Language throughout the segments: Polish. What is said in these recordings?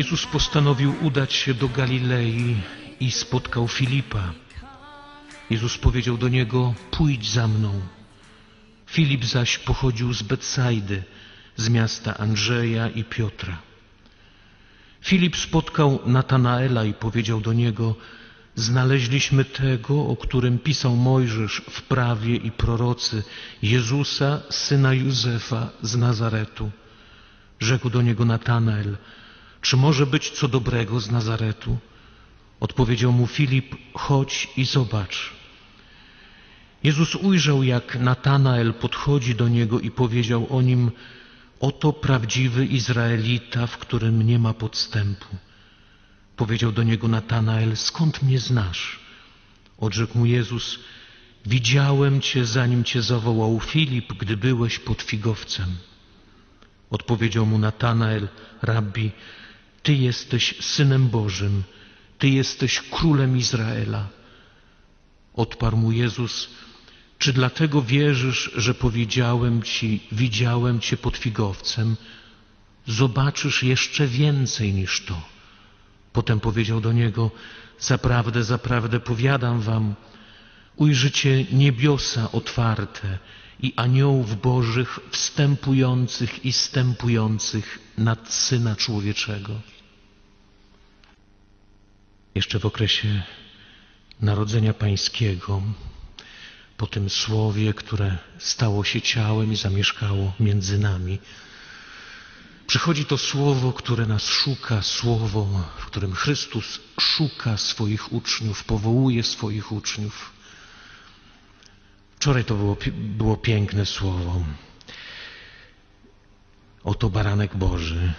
Jezus postanowił udać się do Galilei i spotkał Filipa. Jezus powiedział do niego: Pójdź za mną. Filip zaś pochodził z Betsajdy, z miasta Andrzeja i Piotra. Filip spotkał Natanaela i powiedział do niego: Znaleźliśmy tego, o którym pisał Mojżesz w prawie i prorocy, Jezusa, syna Józefa z Nazaretu. Rzekł do niego Natanael: Czy może być co dobrego z Nazaretu? Odpowiedział mu Filip: Chodź i zobacz. Jezus ujrzał, jak Natanael podchodzi do niego i powiedział o nim: Oto prawdziwy Izraelita, w którym nie ma podstępu. Powiedział do niego Natanael: Skąd mnie znasz? Odrzekł mu Jezus: Widziałem cię, zanim cię zawołał Filip, gdy byłeś pod figowcem. Odpowiedział mu Natanael: Rabbi, ty jesteś synem Bożym, ty jesteś królem Izraela. Odparł mu Jezus: Czy dlatego wierzysz, że powiedziałem ci, widziałem cię pod figowcem? Zobaczysz jeszcze więcej niż to. Potem powiedział do niego: Zaprawdę, zaprawdę powiadam wam, ujrzycie niebiosa otwarte i aniołów bożych wstępujących i stępujących nad Syna Człowieczego. Jeszcze w okresie Narodzenia Pańskiego, po tym słowie, które stało się ciałem i zamieszkało między nami, Przychodzi to słowo, które nas szuka, słowo, w którym Chrystus szuka swoich uczniów, powołuje swoich uczniów. Wczoraj to było, było piękne słowo. Oto baranek Boży.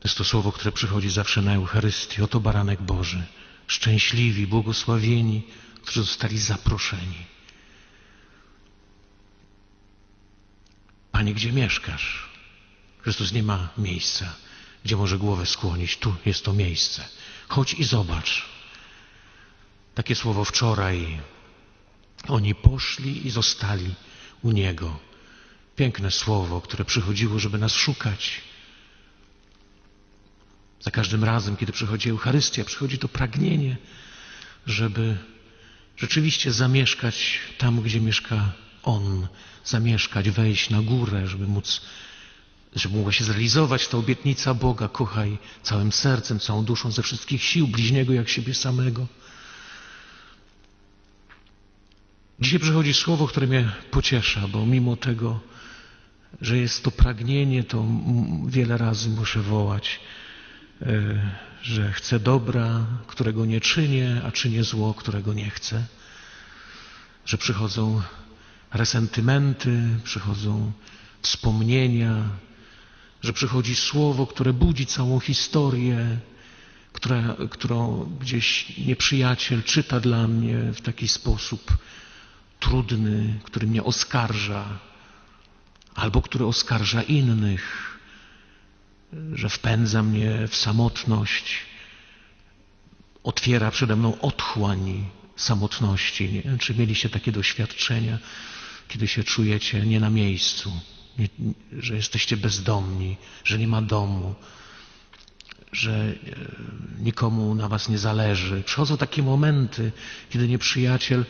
To jest to słowo, które przychodzi zawsze na Eucharystię. Oto baranek Boży. Szczęśliwi, błogosławieni, którzy zostali zaproszeni. Panie, gdzie mieszkasz? Chrystus nie ma miejsca, gdzie może głowę skłonić. Tu jest to miejsce. Chodź i zobacz. Takie słowo wczoraj. Oni poszli i zostali u Niego. Piękne słowo, które przychodziło, żeby nas szukać. Za każdym razem, kiedy przychodzi Eucharystia, przychodzi to pragnienie, żeby rzeczywiście zamieszkać tam, gdzie mieszka On, zamieszkać, wejść na górę, żeby móc, żeby mogła się zrealizować ta obietnica Boga. Kochaj całym sercem, całą duszą, ze wszystkich sił, bliźniego jak siebie samego. Dzisiaj przychodzi słowo, które mnie pociesza, bo mimo tego, że jest to pragnienie, to wiele razy muszę wołać, że chcę dobra, którego nie czynię, a czynię zło, którego nie chcę. Że przychodzą resentymenty, przychodzą wspomnienia, że przychodzi słowo, które budzi całą historię, która, którą gdzieś nieprzyjaciel czyta dla mnie w taki sposób trudny, który mnie oskarża, albo który oskarża innych, że wpędza mnie w samotność, otwiera przede mną otchłań samotności. Nie czy mieliście takie doświadczenia kiedy się czujecie nie na miejscu, nie, że jesteście bezdomni, że nie ma domu, że e, nikomu na was nie zależy. Przychodzą takie momenty, kiedy nieprzyjaciel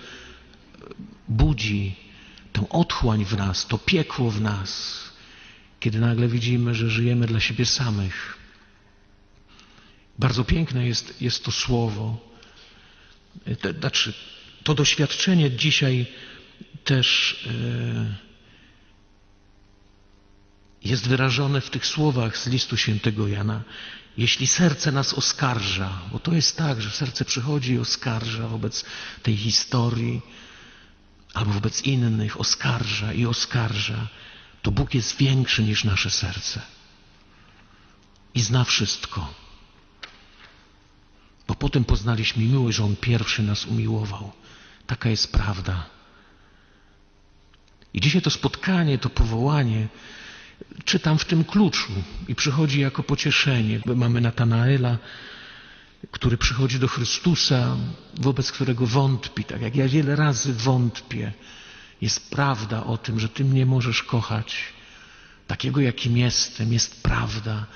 budzi tę otchłań w nas, to piekło w nas, kiedy nagle widzimy, że żyjemy dla siebie samych. Bardzo piękne jest, jest to słowo. To, znaczy, to doświadczenie dzisiaj też e, jest wyrażone w tych słowach z listu świętego Jana. Jeśli serce nas oskarża, bo to jest tak, że serce przychodzi i oskarża wobec tej historii, albo wobec innych, oskarża i oskarża, to Bóg jest większy niż nasze serce i zna wszystko. Bo potem poznaliśmy miłość, że On pierwszy nas umiłował. Taka jest prawda. I dzisiaj to spotkanie, to powołanie czytam w tym kluczu i przychodzi jako pocieszenie. Mamy Natanaela, który przychodzi do Chrystusa, wobec którego wątpi, tak jak ja wiele razy wątpię. Jest prawda o tym, że Ty mnie możesz kochać. takiego jakim jestem, jest prawda,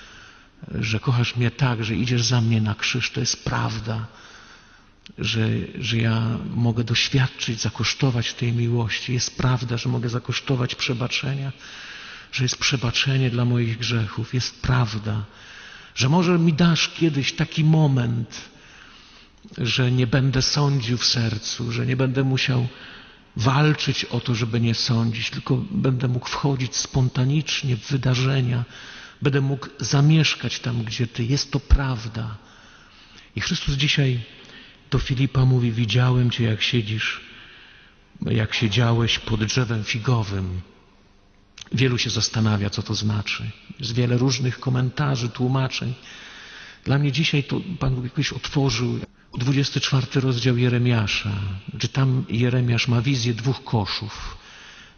że kochasz mnie tak, że idziesz za mnie na krzyż, to jest prawda, że, że ja mogę doświadczyć, zakosztować tej miłości. Jest prawda, że mogę zakosztować przebaczenia, że jest przebaczenie dla moich grzechów. Jest prawda, że może mi dasz kiedyś taki moment, że nie będę sądził w sercu, że nie będę musiał walczyć o to, żeby nie sądzić, tylko będę mógł wchodzić spontanicznie w wydarzenia, będę mógł zamieszkać tam, gdzie Ty. Jest to prawda. I Chrystus dzisiaj do Filipa mówi: Widziałem Cię, jak siedzisz, jak siedziałeś pod drzewem figowym. Wielu się zastanawia, co to znaczy. Jest wiele różnych komentarzy, tłumaczeń. Dla mnie dzisiaj to Pan Bóg jakoś otworzył 24 rozdział Jeremiasza, gdzie tam Jeremiasz ma wizję dwóch koszów.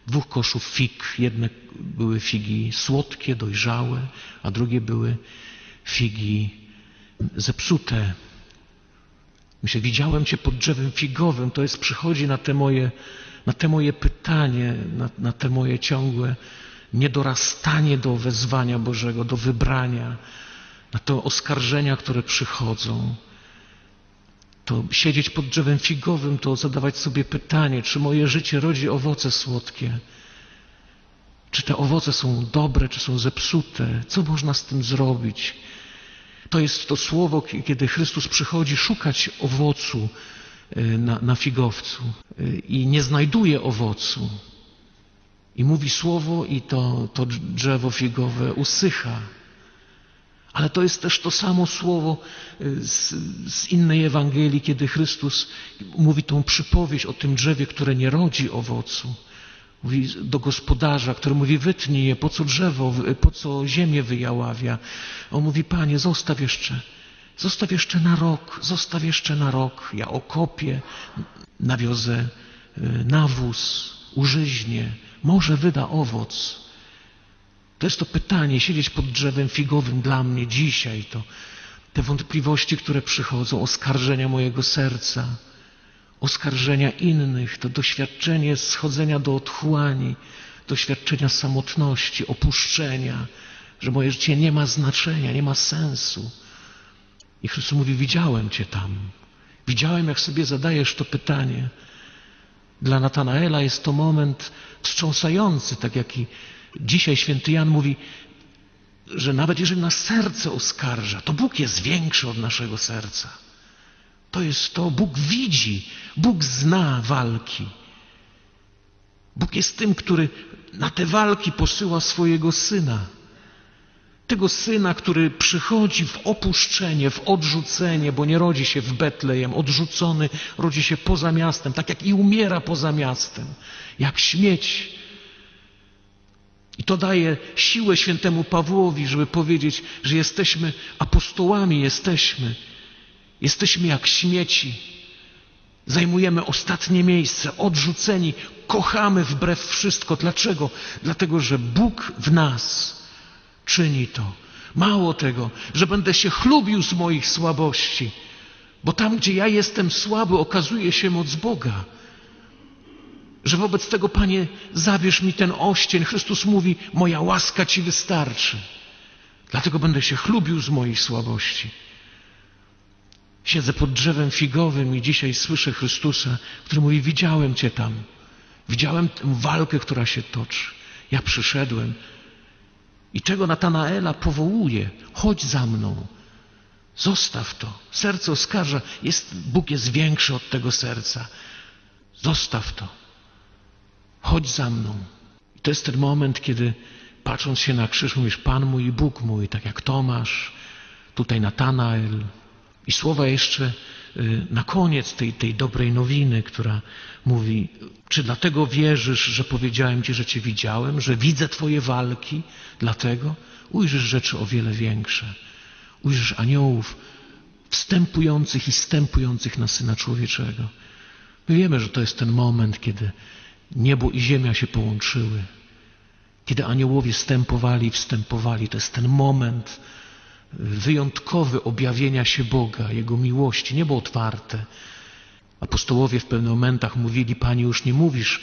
Dwóch koszów fig. Jedne były figi słodkie, dojrzałe, a drugie były figi zepsute. Myślę, widziałem Cię pod drzewem figowym. To jest, przychodzi na te moje, na te moje pytanie, na, na te moje ciągłe niedorastanie do wezwania Bożego, do wybrania, na te oskarżenia, które przychodzą to siedzieć pod drzewem figowym, to zadawać sobie pytanie, czy moje życie rodzi owoce słodkie, czy te owoce są dobre, czy są zepsute, co można z tym zrobić. To jest to słowo, kiedy Chrystus przychodzi szukać owocu y, na, na figowcu y, i nie znajduje owocu. I mówi słowo, i to, to drzewo figowe usycha. Ale to jest też to samo słowo y, z, z, innej Ewangelii, kiedy Chrystus mówi tą przypowieść o tym drzewie, które nie rodzi owocu. Mówi do gospodarza, który mówi, wytnij je, po co drzewo, po co ziemię wyjaławia. On mówi, panie, zostaw jeszcze, zostaw jeszcze na rok, zostaw jeszcze na rok. Ja okopię, nawiozę y, nawóz, użyźnie, może wyda owoc. To jest to pytanie, siedzieć pod drzewem figowym dla mnie dzisiaj, to te wątpliwości, które przychodzą, oskarżenia mojego serca, oskarżenia innych, to doświadczenie schodzenia do otchłani, doświadczenia samotności, opuszczenia, że moje życie nie ma znaczenia, nie ma sensu. I Chrystus mówi, widziałem Cię tam. Widziałem, jak sobie zadajesz to pytanie. Dla Natanaela jest to moment wstrząsający, tak jak i Dzisiaj święty Jan mówi, że nawet jeżeli nas serce oskarża, to Bóg jest większy od naszego serca. To jest to, Bóg widzi, Bóg zna walki. Bóg jest tym, który na te walki posyła swojego syna. Tego syna, który przychodzi w opuszczenie, w odrzucenie, bo nie rodzi się w Betlejem, odrzucony, rodzi się poza miastem, tak jak i umiera poza miastem, jak śmieć i to daje siłę świętemu Pawłowi, żeby powiedzieć, że jesteśmy apostołami, jesteśmy. Jesteśmy jak śmieci. Zajmujemy ostatnie miejsce, odrzuceni, kochamy wbrew wszystko. Dlaczego? Dlatego, że Bóg w nas czyni to. Mało tego, że będę się chlubił z moich słabości, bo tam, gdzie ja jestem słaby, okazuje się moc Boga że wobec tego, Panie, zabierz mi ten oścień. Chrystus mówi, moja łaska Ci wystarczy. Dlatego będę się chlubił z moich słabości. Siedzę pod drzewem figowym i dzisiaj słyszę Chrystusa, który mówi, widziałem Cię tam. Widziałem tę walkę, która się toczy. Ja przyszedłem i czego Natanaela powołuje, chodź za mną. Zostaw to. Serce oskarża. Jest, Bóg jest większy od tego serca. Zostaw to chodź za mną. I to jest ten moment, kiedy patrząc się na krzyż mówisz, Pan mój i Bóg mój, tak jak Tomasz, tutaj Natanael. I słowa jeszcze na koniec tej, tej dobrej nowiny, która mówi, czy dlatego wierzysz, że powiedziałem Ci, że Cię widziałem, że widzę Twoje walki, dlatego ujrzysz rzeczy o wiele większe. Ujrzysz aniołów wstępujących i stępujących na Syna Człowieczego. My wiemy, że to jest ten moment, kiedy Niebo i ziemia się połączyły. Kiedy aniołowie wstępowali, wstępowali, to jest ten moment wyjątkowy objawienia się Boga, Jego miłości, niebo otwarte. Apostołowie w pewnych momentach mówili, Panie, już nie mówisz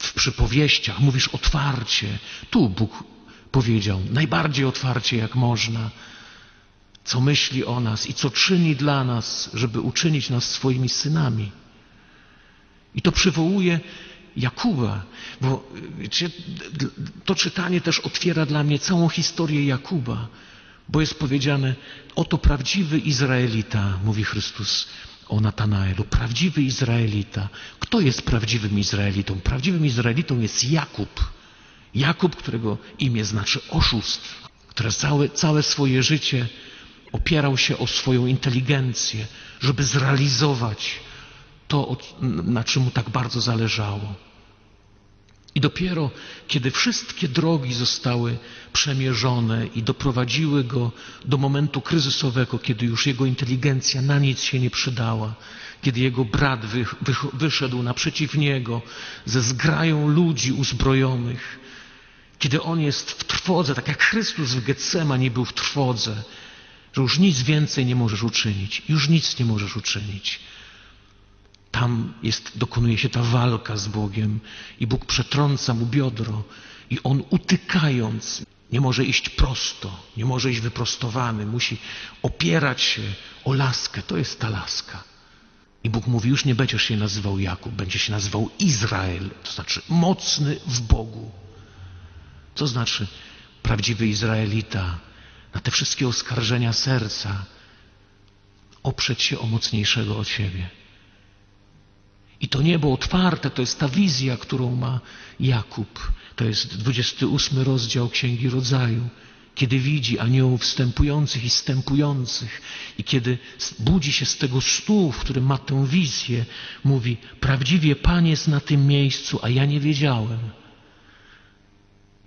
w przypowieściach, mówisz otwarcie. Tu Bóg powiedział najbardziej otwarcie jak można, co myśli o nas i co czyni dla nas, żeby uczynić nas swoimi synami. I to przywołuje Jakuba, bo wiecie, to czytanie też otwiera dla mnie całą historię Jakuba, bo jest powiedziane, oto prawdziwy Izraelita, mówi Chrystus o Natanaelu, prawdziwy Izraelita. Kto jest prawdziwym Izraelitą? Prawdziwym Izraelitą jest Jakub. Jakub, którego imię znaczy oszust, który całe, całe swoje życie opierał się o swoją inteligencję, żeby zrealizować to, na czym mu tak bardzo zależało. I dopiero kiedy wszystkie drogi zostały przemierzone i doprowadziły go do momentu kryzysowego, kiedy już jego inteligencja na nic się nie przydała, kiedy jego brat wy, wy, wyszedł naprzeciw niego ze zgrają ludzi uzbrojonych, kiedy on jest w trwodze, tak jak Chrystus w Getsemanie był w trwodze, że już nic więcej nie możesz uczynić, już nic nie możesz uczynić. Tam jest, dokonuje się ta walka z Bogiem i Bóg przetrąca mu biodro i on utykając nie może iść prosto, nie może iść wyprostowany, musi opierać się o laskę. To jest ta laska. I Bóg mówi, już nie będziesz się nazywał Jakub, będzie się nazywał Izrael, to znaczy mocny w Bogu. Co znaczy prawdziwy Izraelita? Na te wszystkie oskarżenia serca oprzeć się o mocniejszego od siebie. I to niebo otwarte to jest ta wizja, którą ma Jakub. To jest 28 rozdział Księgi Rodzaju. Kiedy widzi aniołów wstępujących i stępujących, i kiedy budzi się z tego snu, w którym ma tę wizję, mówi: Prawdziwie Pan jest na tym miejscu, a ja nie wiedziałem.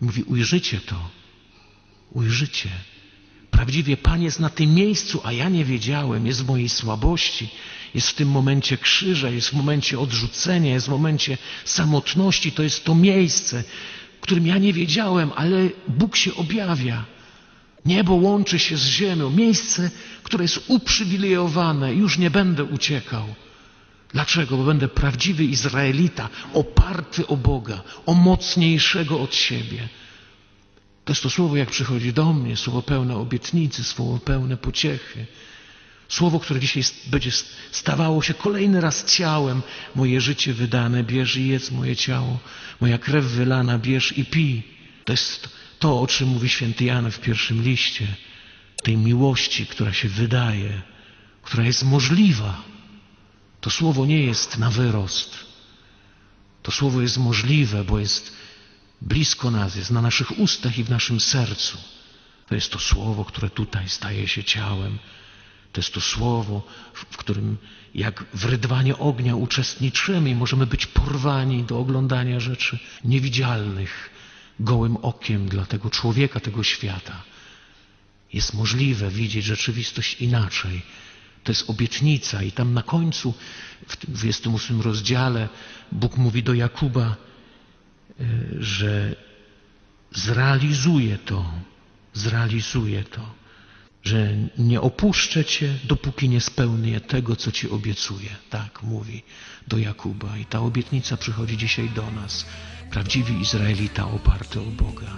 Mówi: Ujrzycie to, ujrzycie. Prawdziwie Pan jest na tym miejscu, a ja nie wiedziałem, jest w mojej słabości, jest w tym momencie krzyża, jest w momencie odrzucenia, jest w momencie samotności. To jest to miejsce, w którym ja nie wiedziałem, ale Bóg się objawia. Niebo łączy się z ziemią, miejsce, które jest uprzywilejowane. Już nie będę uciekał. Dlaczego? Bo będę prawdziwy Izraelita, oparty o Boga, o mocniejszego od siebie. To jest to słowo, jak przychodzi do mnie, słowo pełne obietnicy, słowo pełne pociechy. Słowo, które dzisiaj będzie stawało się kolejny raz ciałem. Moje życie wydane, bierz i jedz moje ciało. Moja krew wylana, bierz i pij. To jest to, o czym mówi święty Jan w pierwszym liście. Tej miłości, która się wydaje, która jest możliwa. To słowo nie jest na wyrost. To słowo jest możliwe, bo jest blisko nas, jest na naszych ustach i w naszym sercu. To jest to słowo, które tutaj staje się ciałem. To jest to słowo, w którym jak w rydwanie ognia uczestniczymy i możemy być porwani do oglądania rzeczy niewidzialnych gołym okiem dla tego człowieka, tego świata. Jest możliwe widzieć rzeczywistość inaczej. To jest obietnica i tam na końcu, w tym 28 rozdziale, Bóg mówi do Jakuba, e, że zrealizuje to, zrealizuje to że nie opuszczę Cię, dopóki nie spełnię tego, co Ci obiecuję. Tak mówi do Jakuba. I ta obietnica przychodzi dzisiaj do nas. Prawdziwy Izraelita oparty o Boga.